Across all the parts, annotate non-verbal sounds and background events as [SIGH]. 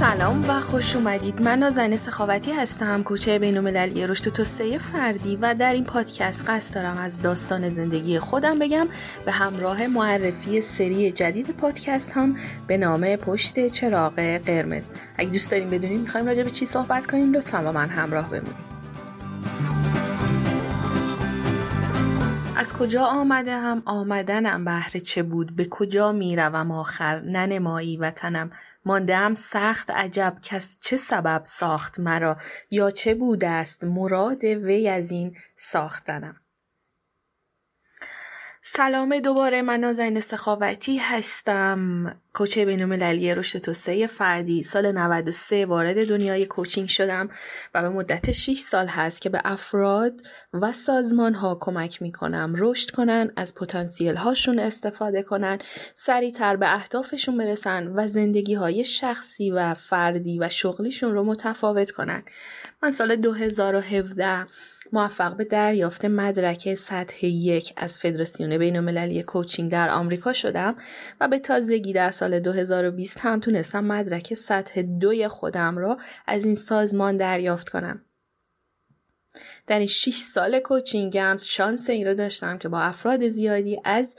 سلام و خوش اومدید. من نازنین سخاوتی هستم کوچه بینالمللی رشد و توسعه فردی و در این پادکست قصد دارم از داستان زندگی خودم بگم. به همراه معرفی سری جدید پادکست هم به نام پشت چراغ قرمز. اگه دوست داریم بدونیم می‌خوایم راجع به چی صحبت کنیم لطفا با من همراه بمونید. از کجا آمده هم آمدنم بهر چه بود؟ به کجا می‌روم آخر؟ ننمایی وطنم. ماندم سخت عجب. کس چه سبب ساخت مرا؟ یا چه بوده است؟ مراد وی از این ساختنم. سلام دوباره من نازنین سخاوتی هستم. کوچه بینالمللی رشد توسعه فردی. سال 93 وارد دنیای کوچینگ شدم و به مدت 6 سال هست که به افراد و سازمان ها کمک می کنم رشد کنن از پتانسیل هاشون استفاده کنن سریعتر به اهدافشون برسن و زندگی های شخصی و فردی و شغلیشون رو متفاوت کنن. من سال 2017 موفق به دریافت مدرک سطح یک از فدراسیون بین المللی کوچینگ در آمریکا شدم و به تازگی در سال 2020 هم تونستم مدرک سطح دوی خودم را از این سازمان دریافت کنم. در این 6 سال کوچینگم شانس این رو داشتم که با افراد زیادی از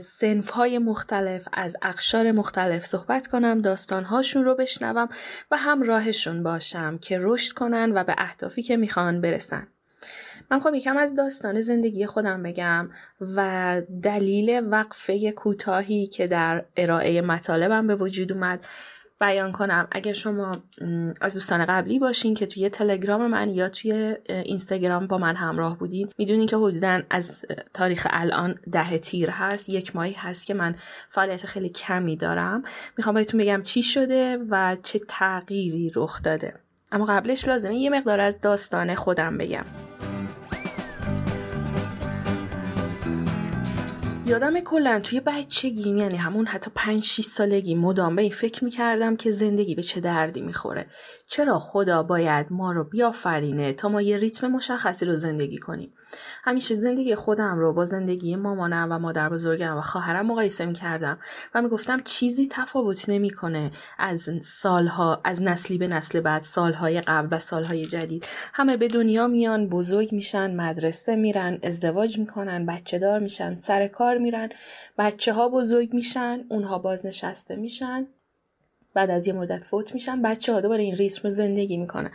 سنف های مختلف از اقشار مختلف صحبت کنم داستانهاشون رو بشنوم و همراهشون باشم که رشد کنن و به اهدافی که می‌خوان برسن. من خب یکم از داستان زندگی خودم بگم و دلیل وقفه کوتاهی که در ارائه مطالبم به وجود اومد بیان کنم. اگر شما از دوستان قبلی باشین که توی تلگرام من یا توی اینستاگرام با من همراه بودین می‌دونین که حدودا از تاریخ الان ده تیر هست یک ماهی هست که من فعالیت خیلی کمی دارم. می‌خوام بهتون بگم چی شده و چه تغییری رخ داده. اما قبلش لازمه یه مقدار از داستان خودم بگم. یادم کلا توی بچگیم یعنی همون حتی 5 6 سالگی مدام به این فکر می‌کردم که زندگی به چه دردی می‌خوره. چرا خدا باید ما رو بیافرینه تا ما یه ریتم مشخصی رو زندگی کنیم؟ همیشه زندگی خودم رو با زندگی مامانم و مادر بزرگم و خواهرم مقایسه می‌کردم و می‌گفتم چیزی تفاوت نمی‌کنه از سالها از نسلی به نسل بعد سالهای قبل و سالهای جدید. همه به دنیا میان بزرگ میشن مدرسه میرن ازدواج می‌کنن بچه دار میشن سر کار میرن بچه ها بزرگ میشن اونها بازنشسته میشن بعد از یه مدت فوت میشن بچه ها دوباره این ریتم رو زندگی می‌کنن.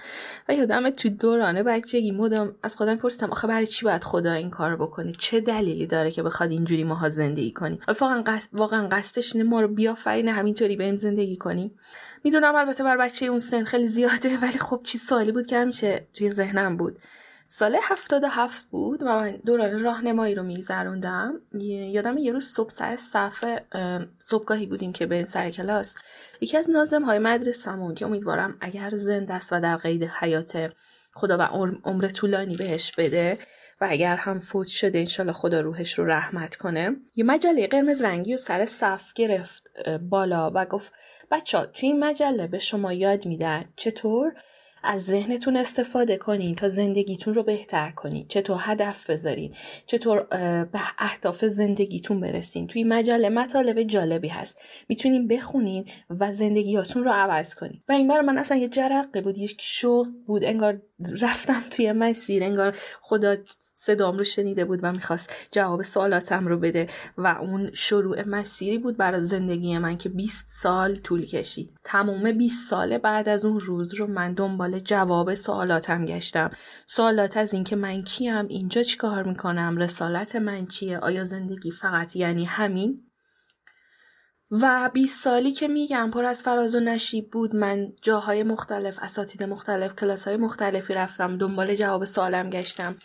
و یادم تو دوران بچگی مدام از خودم پرسیدم آخه برای چی باید خدا این کار بکنه؟ چه دلیلی داره که بخواد اینجوری ماها زندگی کنیم واقعا واقعا قصدش ما رو بیافرینه همینطوری بریم زندگی کنیم می‌دونم البته بر بچه اون سن خیلی زیاده [LAUGHS] ولی خب چی سوالی بود که همیشه توی ذهنم بود. سال 77 بود و من دوران راهنمایی رو میگذروندم. یادم یه روز صبح سر صف صبحگاهی بودیم که بریم سر کلاس. یکی از نازم های مدرسمون که امیدوارم اگر زنده است و در قید حیات خدا و عمر طولانی بهش بده و اگر هم فوت شده انشالله خدا روحش رو رحمت کنه. یه مجله قرمز رنگی و سر صف گرفت بالا و گفت بچه ها توی این مجله به شما یاد میدن. چطور؟ از ذهنتون استفاده کنین تا زندگیتون رو بهتر کنین. چطور هدف بذارین. چطور به اهداف زندگیتون برسین. توی مجله مطالب جالبی هست. می‌تونین بخونین و زندگیاتون رو عوض کنین. و این برای من اصلا یه جرقه بود یک شوق بود. انگار رفتم توی مسیر انگار خدا صدام رو شنیده بود و می‌خواست جواب سوالاتم رو بده و اون شروع مسیری بود برای زندگی من که 20 سال طول کشید. تمام 20 ساله بعد از اون روز رو من دنبال جواب سوالاتم گشتم. سوالات از اینکه من کیم اینجا چیکار می‌کنم؟ رسالت من چیه؟ آیا زندگی فقط یعنی همین؟ و 20 سالی که میگم پر از فراز و نشیب بود. من جاهای مختلف اساتید مختلف کلاس های مختلفی رفتم. دنبال جواب سوالم گشتم.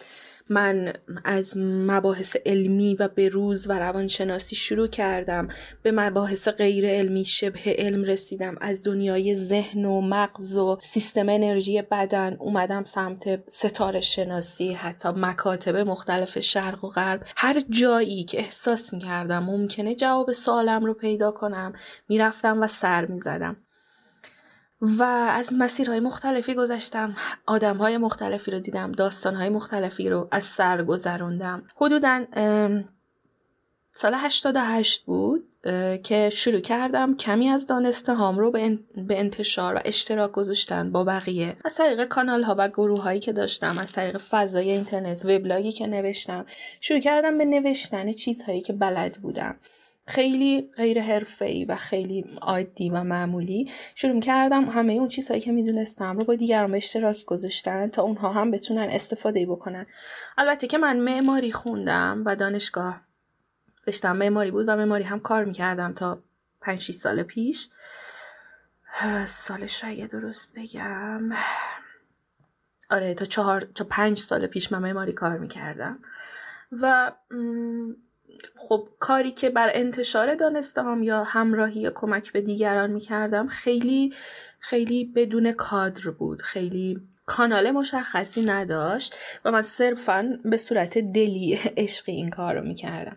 من از مباحث علمی و بروز و روانشناسی شروع کردم. به مباحث غیر علمی شبه علم رسیدم. از دنیای ذهن و مغز و سیستم انرژی بدن اومدم سمت ستاره شناسی حتی مکاتب مختلف شرق و غرب. هر جایی که احساس می‌کردم ممکنه جواب سوالم رو پیدا کنم می‌رفتم و سر می‌زدم. و از مسیرهای مختلفی گذشتم. آدمهای مختلفی رو دیدم داستانهای مختلفی رو از سر گذروندم. حدودا سال 88 بود که شروع کردم کمی از دانسته هام رو به, انتشار و اشتراک گذاشتن با بقیه. از طریق کانال ها و گروه هایی که داشتم از طریق فضای اینترنت وبلاگی که نوشتم شروع کردم به نوشتن چیزهایی که بلد بودم. خیلی غیر حرفه‌ای و خیلی عادی و معمولی شروع کردم همه اون چیزهایی که می‌دونستم رو با دیگران به اشتراک گذاشتن تا اونها هم بتونن استفاده بکنن. البته که من معماری خوندم و دانشگاه رشتم معماری بود و معماری هم کار می‌کردم تا 5 سال پیش. سالش اگه درست بگم. آره تا چهار تا پنج سال پیش من معماری کار می‌کردم. و خب کاری که بر انتشار دانستهام یا همراهی یا کمک به دیگران می‌کردم خیلی خیلی بدون کادر بود. خیلی کانال مشخصی نداشت و من صرفا به صورت دلی [LAUGHS] عشقی این کار رو می‌کردم.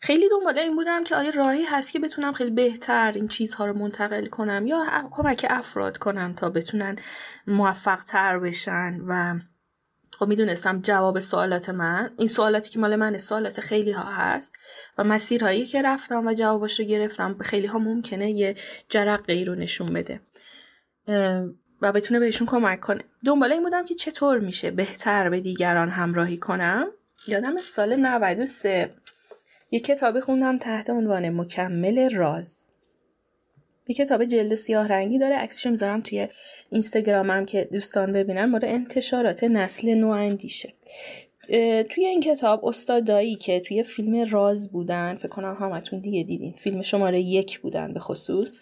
خیلی دنبال این بودم که آیا راهی هست که بتونم خیلی بهتر این چیزها رو منتقل کنم یا کمک افراد کنم تا بتونن موفق تر بشن و خب می‌دونستم جواب سوالات من این سوالاتی که مال من سوالات خیلی ها هست و مسیرهایی که رفتم و جوابش رو گرفتم خیلی ها ممکنه یه جرقه رو نشون بده. و بتونه بهشون کمک کنه. دنبال این بودم که چطور میشه بهتر به دیگران همراهی کنم؟ یادم سال 93 یه کتابی خوندم تحت عنوان مکمل راز. یه کتاب جلد سیاه رنگی داره. عکسشو می‌ذارم توی اینستاگرامم که دوستان ببینن. مورد انتشارات نسل نو اندیشه. توی این کتاب استادایی که توی فیلم راز بودن فکر کنم همتون دیگه دیدین. فیلم شماره یک بودن به خصوص.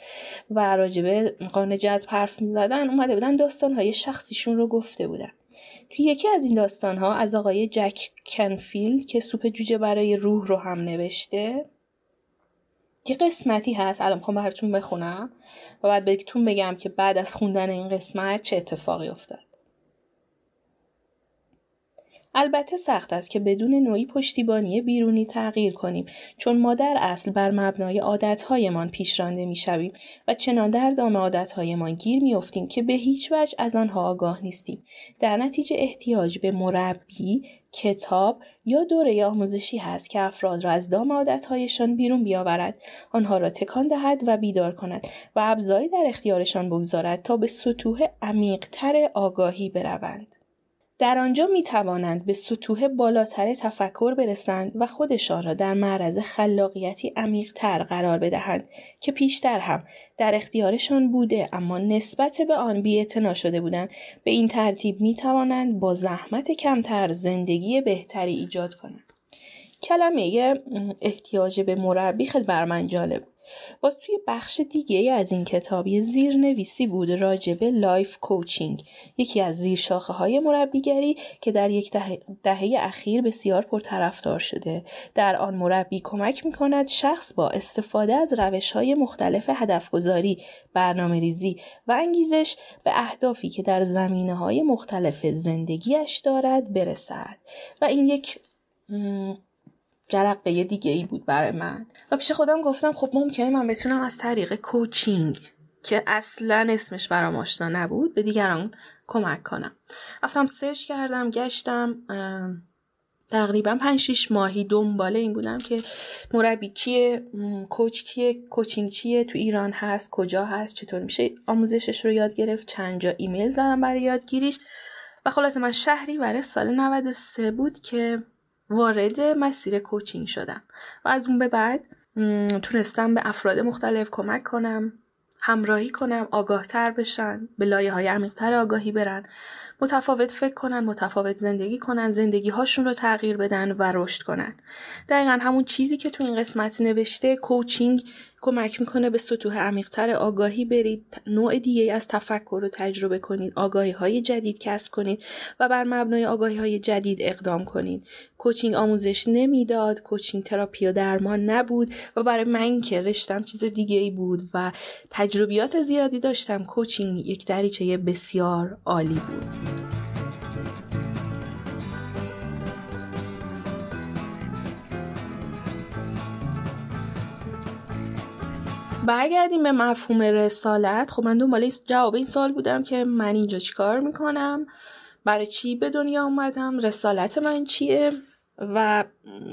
و راجبه قانون جذب حرف می‌زدن. اومده بودن داستانهای شخصیشون رو گفته بودن. توی یکی از این داستان ها از آقای جک کنفیلد که سوپ جوجه برای روح رو هم نوشته یه قسمتی هست الان می‌خوام براتون بخونم و بعد بهتون بگم که بعد از خوندن این قسمت چه اتفاقی افتاد. البته سخت است که بدون نوعی پشتیبانی بیرونی تغییر کنیم چون ما در اصل بر مبنای عادتهایمان پیش رانده می‌شویم و چنان در دام عادتهایمان گیر میافتیم که به هیچ وجه از آنها آگاه نیستیم. در نتیجه احتیاج به مربی کتاب یا دوره آموزشی هست که افراد را از دام عادتهایشان بیرون بیاورد. آنها را تکان دهد و بیدار کند و ابزاری در اختیارشان بگذارد تا به سطوح عمیقتر آگاهی بروند. در آنجا می توانند به سطوح بالاتر تفکر برسند و خودشان را در معرض خلاقیتی عمیقتر قرار بدهند که پیشتر هم در اختیارشان بوده اما نسبت به آن بیاعتنا شده بودند. به این ترتیب می توانند با زحمت کمتر زندگی بهتری ایجاد کنند. کلمه احتیاج به مربی خیلی برای من جالب باز توی بخش دیگه از این کتاب یه زیرنویسی بود راجبه life coaching یکی از زیر شاخه های مربیگری که در یک دهه, دهه اخیر بسیار پرطرفدار شده. در آن مربی کمک می کند شخص با استفاده از روش های مختلف هدفگذاری برنامه ریزی و انگیزش به اهدافی که در زمینه های مختلف زندگیش دارد برسد. و این یک جرقه دیگه ای بود برای من. و پیش خودم گفتم خب ممکنه من بتونم از طریق کوچینگ که اصلا اسمش برام آشنا نبود به دیگران کمک کنم. رفتم سرچ کردم گشتم تقریبا 5 6 ماهی دنبال این بودم که مربی کیه کوچ کیه کوچینگ چیه تو ایران هست کجا هست چطور میشه. آموزشش رو یاد گرفت چند جا ایمیل زدم برای یادگیریش. و خلاصه من شهری برای سال 93 بود که وارد مسیر کوچینگ شدم و از اون به بعد تونستم به افراد مختلف کمک کنم همراهی کنم آگاه تر بشن به لایه های عمیقتر آگاهی برن. متفاوت فکر کنن متفاوت زندگی کنن زندگی هاشون رو تغییر بدن و رشد کنن. دقیقا همون چیزی که تو این قسمت نوشته کوچینگ کمک می‌کنه به سطوح عمیقتر آگاهی برید نوع دیگه از تفکر رو تجربه کنید آگاهی های جدید کسب کنید و بر مبنای آگاهی های جدید اقدام کنید. کوچینگ آموزش نمی‌داد کوچینگ تراپی و درمان نبود و برای من که رشتم چیز دیگه ای بود و تجربیات زیادی داشتم کوچینگ یک دریچه بسیار عالی بود. برگردیم به مفهوم رسالت. خب من دنبال جواب این سال بودم که من اینجا چیکار می‌کنم؟ برای چی به دنیا اومدم؟ رسالت من چیه؟ و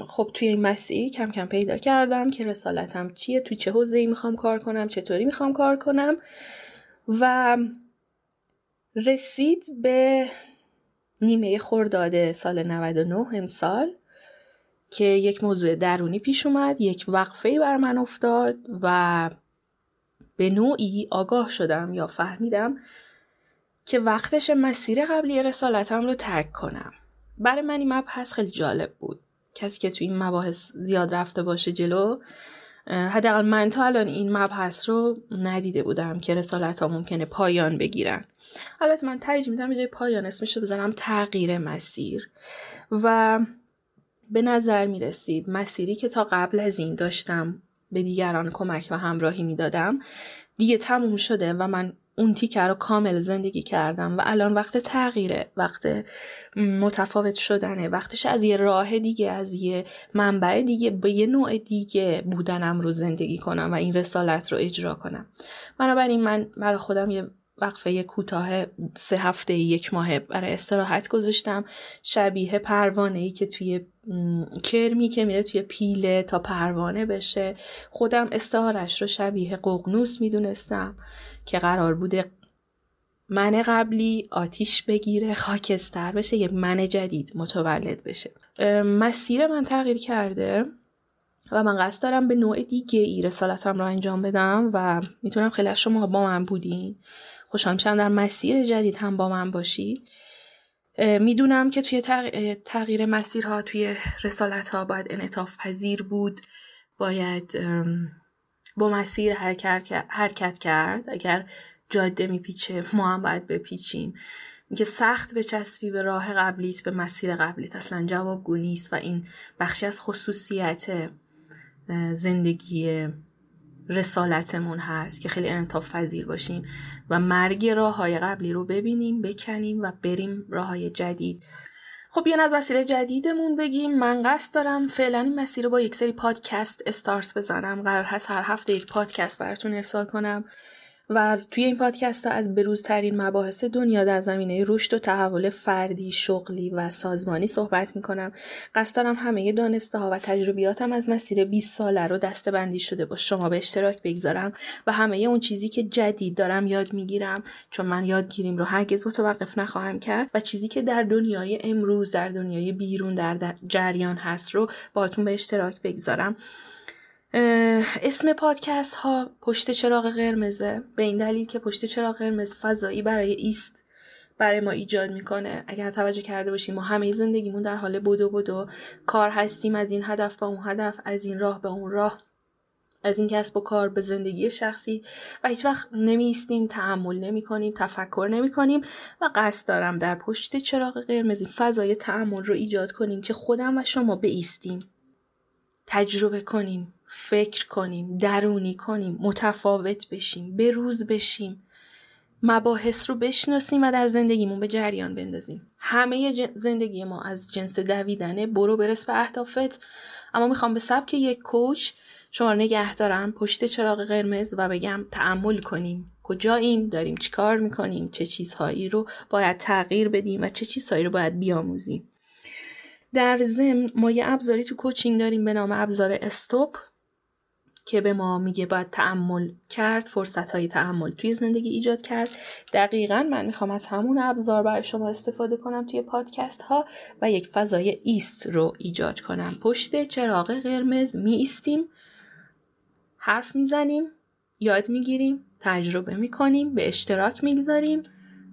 خب توی این مسیر کم کم پیدا کردم که رسالتم چیه؟ تو چه حوزه ای می‌خوام کار کنم؟ چطوری می‌خوام کار کنم؟ و رسید به نیمه خورداده سال 99 امسال که یک موضوع درونی پیش اومد یک وقفه بر من افتاد و به نوعی آگاه شدم یا فهمیدم که وقتش مسیر قبلی رسالتم رو ترک کنم. برای من این مبحث خیلی جالب بود. کسی که تو این مباحث زیاد رفته باشه جلو حداقل من تا الان این مبحث رو ندیده بودم که رسالت ها ممکنه پایان بگیرن. البته من ترجیح میدم به جای پایان اسمش رو بزنم تغییر مسیر. و به نظر می رسید مسیری که تا قبل از این داشتم به دیگران کمک و همراهی می دادم دیگه تموم شده و من اون تیکه رو کامل زندگی کردم و الان وقت تغییره وقت متفاوت شدنه وقتش از یه راه دیگه از یه منبع دیگه به یه نوع دیگه بودنم رو زندگی کنم و این رسالت رو اجرا کنم. بنابراین من برای خودم یه وقفه کوتاه سه هفته یک ماه برای استراحت گذاشتم. شبیه پروانه ای که توی کرمی که میره توی پیله تا پروانه بشه. خودم استعارش رو شبیه ققنوس می‌دونستم که قرار بوده من قبلی آتیش بگیره خاکستر بشه یه من جدید متولد بشه. مسیر من تغییر کرده و من قصد دارم به نوع دیگه ای رسالتم رو انجام بدم و می‌تونم خیلی از شما با من بودین. خوشحال میشم در مسیر جدید هم با من باشی. می‌دونم که توی تغییر مسیرها توی رسالت ها باید انعطاف پذیر بود. باید با مسیر حرکت, کرد. اگر جاده میپیچه ما هم باید بپیچیم. اینکه سخت بچسبی به راه قبلیت به مسیر قبلیت. اصلا جوابگو نیست و این بخشی از خصوصیت زندگی رسالتمون هست که خیلی انطاف پذیر باشیم و مرگ راه های قبلی رو ببینیم بکنیم و بریم راه های جدید. خب بیان از مسیر جدیدمون بگیم. من قصد دارم فعلا این مسیر رو با یک سری پادکست استارت بزنم. قرار هست هر هفته یک پادکست براتون ارسال کنم. و توی این پادکست ها از بروزترین مباحث دنیا در زمینه رشد و تحول فردی، شغلی و سازمانی صحبت می‌کنم. قصد دارم همه دانسته ها و تجربیاتم از مسیر 20 ساله رو دسته بندی شده با شما به اشتراک بگذارم و همه اون چیزی که جدید دارم یاد می‌گیرم چون من یادگیریم رو هرگز متوقف نخواهم کرد و چیزی که در دنیای امروز در دنیای بیرون در جریان هست رو باتون به اشتراک بگذارم اسم پادکست ها پشت چراغ قرمزه. به این دلیل که پشت چراغ قرمز فضایی برای ایست برای ما ایجاد می‌کنه. اگر توجه کرده باشیم ما همه زندگیمون در حال بدو بدو کار هستیم. از این هدف به اون هدف از این راه به اون راه. از این کسب و کار به زندگی شخصی. و هیچ وقت نمیستیم تحمل نمی کنیم تفکر نمی کنیم و قصد دارم در پشت چراغ قرمز فضای تحمل رو ایجاد کنیم که خودم و شما بیستیم تجربه کنیم. فکر کنیم درونی کنیم متفاوت بشیم به روز بشیم. مباحث رو بشناسیم و در زندگیمون به جریان بندازیم. همه زندگی ما از جنس دویدنه. برو برس به اهدافت. اما می‌خوام به سبک یک کوچ شما نگه دارم پشت چراغ قرمز و بگم تعمل کنیم. کجاییم؟ داریم چیکار می‌کنیم؟ چه چیزهایی رو باید تغییر بدیم و چه چیزهایی رو باید بیاموزیم؟ در ضمن ما یه ابزاری تو کوچینگ داریم به نام ابزار استوپ که به ما میگه باید تعمل کرد فرصت های تعمل توی زندگی ایجاد کرد. دقیقا من می‌خوام از همون ابزار برای شما استفاده کنم توی پادکست ها و یک فضای ایست رو ایجاد کنم. پشت چراغ قرمز می ایستیم حرف می‌زنیم یاد می‌گیریم تجربه می‌کنیم به اشتراک می‌گذاریم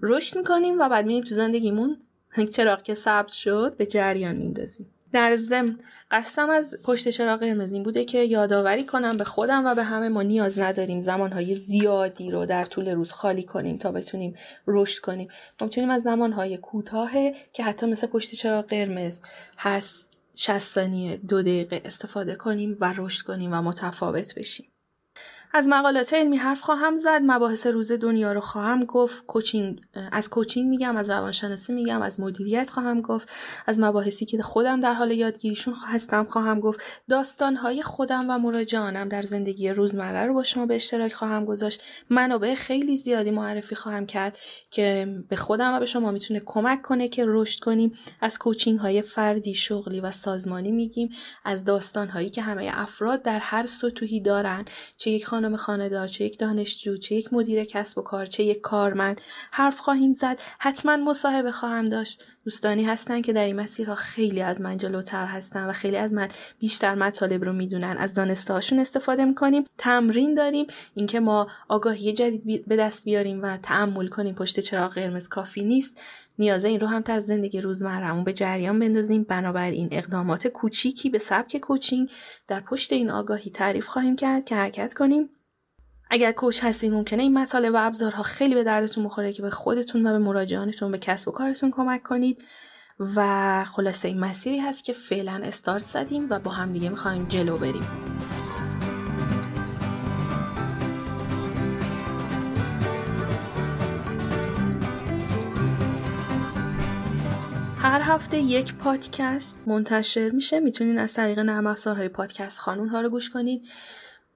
رشد می‌کنیم و بعد میریم تو زندگیمون. [LAUGHS] چراغ که سبز شد به جریان میندازیم در ضمن قسم از پشت چراغ قرمز این بوده که یادآوری کنم به خودم و به همه ما نیاز نداریم زمانهای زیادی رو در طول روز خالی کنیم تا بتونیم رشد کنیم. ما می‌تونیم از زمانهای کوتاه که حتی مثل پشت چراغ قرمز هست 60 ثانیه دو دقیقه استفاده کنیم و رشد کنیم و متفاوت بشیم. از مقالات علمی حرف خواهم زد. مباحث روز دنیا رو خواهم گفت. کوچینگ از کوچینگ میگم از روانشناسی میگم از مدیریت خواهم گفت. از مباحثی که خودم در حال یادگیریشون هستم خواهم گفت. داستانهای خودم و مراجعانم در زندگی روزمره رو با شما به اشتراک خواهم گذاشت. منابع خیلی زیادی معرفی خواهم کرد که به خودم و به شما می‌تونه کمک کنه که رشد کنیم. از کوچینگ های فردی شغلی و سازمانی میگیم. از داستان هایی که همه افراد در هر سطوحی دارن. چه یک خانم خانهدار چه یک دانشجو چه یک مدیر کسب و کار چه یک کارمند. حرف خواهیم زد. حتما مصاحبه خواهم داشت. دوستانی هستن که در این مسیرها خیلی از من جلوتر هستن و خیلی از من بیشتر مطالب رو می‌دونن. از دانسته هاشون استفاده می‌کنیم. تمرین داریم. اینکه ما آگاهی جدید به دست بیاریم و تعمل کنیم پشت چراغ قرمز کافی نیست. نیازه این رو هم تا زندگی روزمرهمون به جریان بندازیم. بنابراین اقدامات کوچیکی به سبک کوچینگ در پشت این آگاهی تعریف خواهیم کرد که حرکت کنیم. اگر کوچ هستید ممکنه این مطالب و ابزارها خیلی به دردتون بخوره که به خودتون و به مراجعانتون به کسب و کارتون کمک کنید. و خلاصه این مسیری هست که فعلا استارت زدیم و با هم دیگه می‌خوایم جلو بریم. هر هفته یک پادکست منتشر میشه. می‌تونین از طریق نرم افزارهای پادکست خانون ها رو گوش کنید.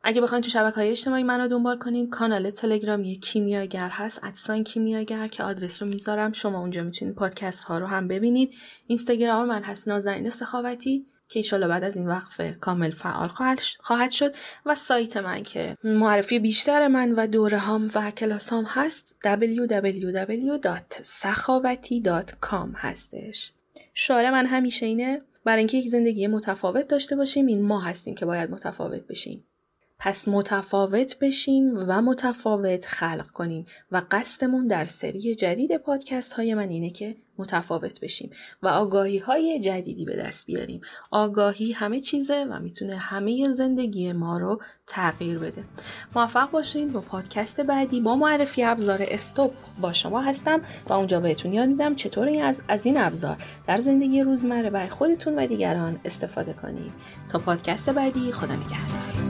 اگه بخواید تو شبکه های اجتماعی منو دنبال کنین کانال تلگرامی کیمیاگر هست ادساین کیمیاگر که آدرس رو می‌ذارم. شما اونجا می‌تونید پادکست ها رو هم ببینید. اینستاگرام من هست نازنین سخاوتی که ایشالا بعد از این وقفه کامل فعال خواهد شد. و سایت من که معرفی بیشتر من و دوره هام و کلاس هم هست www.sakhavati.com هستش. شعار من همیشه اینه برای اینکه یک زندگی متفاوت داشته باشیم این ما هستیم که باید متفاوت بشیم. پس متفاوت بشیم و متفاوت خلق کنیم و قصدمون در سری جدید پادکست های من اینه که متفاوت بشیم و آگاهی های جدیدی به دست بیاریم. آگاهی همه چیزه و می‌تونه همه زندگی ما رو تغییر بده. موفق باشین با پادکست بعدی با معرفی ابزار استوب با شما هستم و اونجا بهتون یاد میدم چطور از, از این ابزار در زندگی روزمره برای خودتون و دیگران استفاده کنید. تا پادکست بعدی خدا نگهدار.